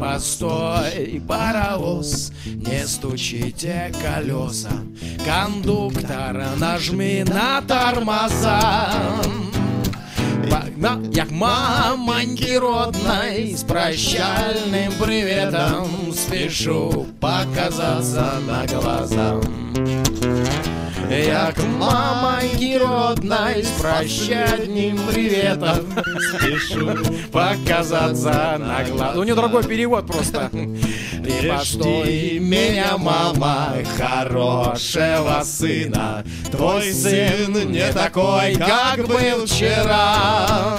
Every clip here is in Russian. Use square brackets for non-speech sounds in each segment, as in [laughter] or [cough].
постой, паровоз, не стучите колеса. Кондуктор, нажми на тормоза. Погнал я к мамоньке родной С прощальным приветом Спешу показаться на глаза я к мамоньке родной С прощальным приветом. Спешу показаться на глаз. У нее другой перевод просто. Постой меня, мама, хорошего сына. Твой сын не такой, как был вчера.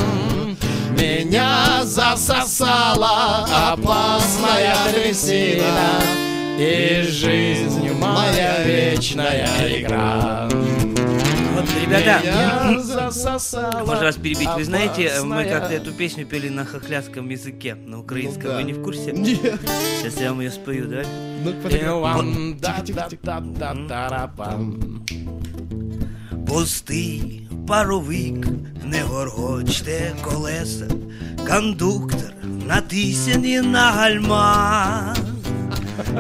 Меня засосала опасная трясина И жизнь моя вечная игра вот, ребята, можно вас перебить. Вы знаете, мы как-то эту песню пели на хохлядском языке, на украинском. Ну, да. Вы не в курсе? Нет. Сейчас я вам ее спою, да? Пустий паровик, не горгочте колеса, кондуктор натисяні на гальма.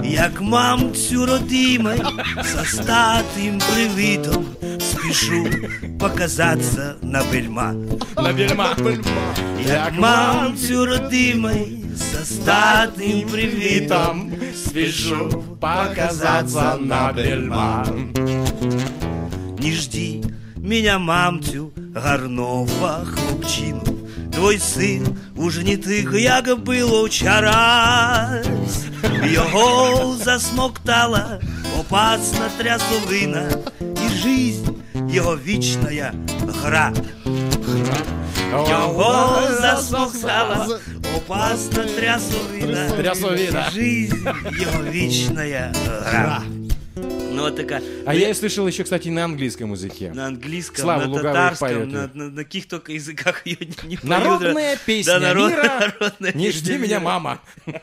Як мамцю родимой со статым привитом Спешу показаться на бельма. На бельма. Як мамцю родимой со статым привитом Спешу показаться на бельма. Не жди меня, мамцю, гарного хлопчину Твой син уже не тих, як було вчора Його засмоктала опасна трясовина, і жизнь його вічная гра. Його засмоктала опасна трясовина, трясовина. І жизнь його вічная гра. Ну, вот такая. А я слышал еще, кстати, на английском языке. На английском, Слава на татарском, на, на, на каких только языках [laughs] ее не, не Народная песня да, народ, мира. Народная Не песня жди меня, мира. мама. [laughs]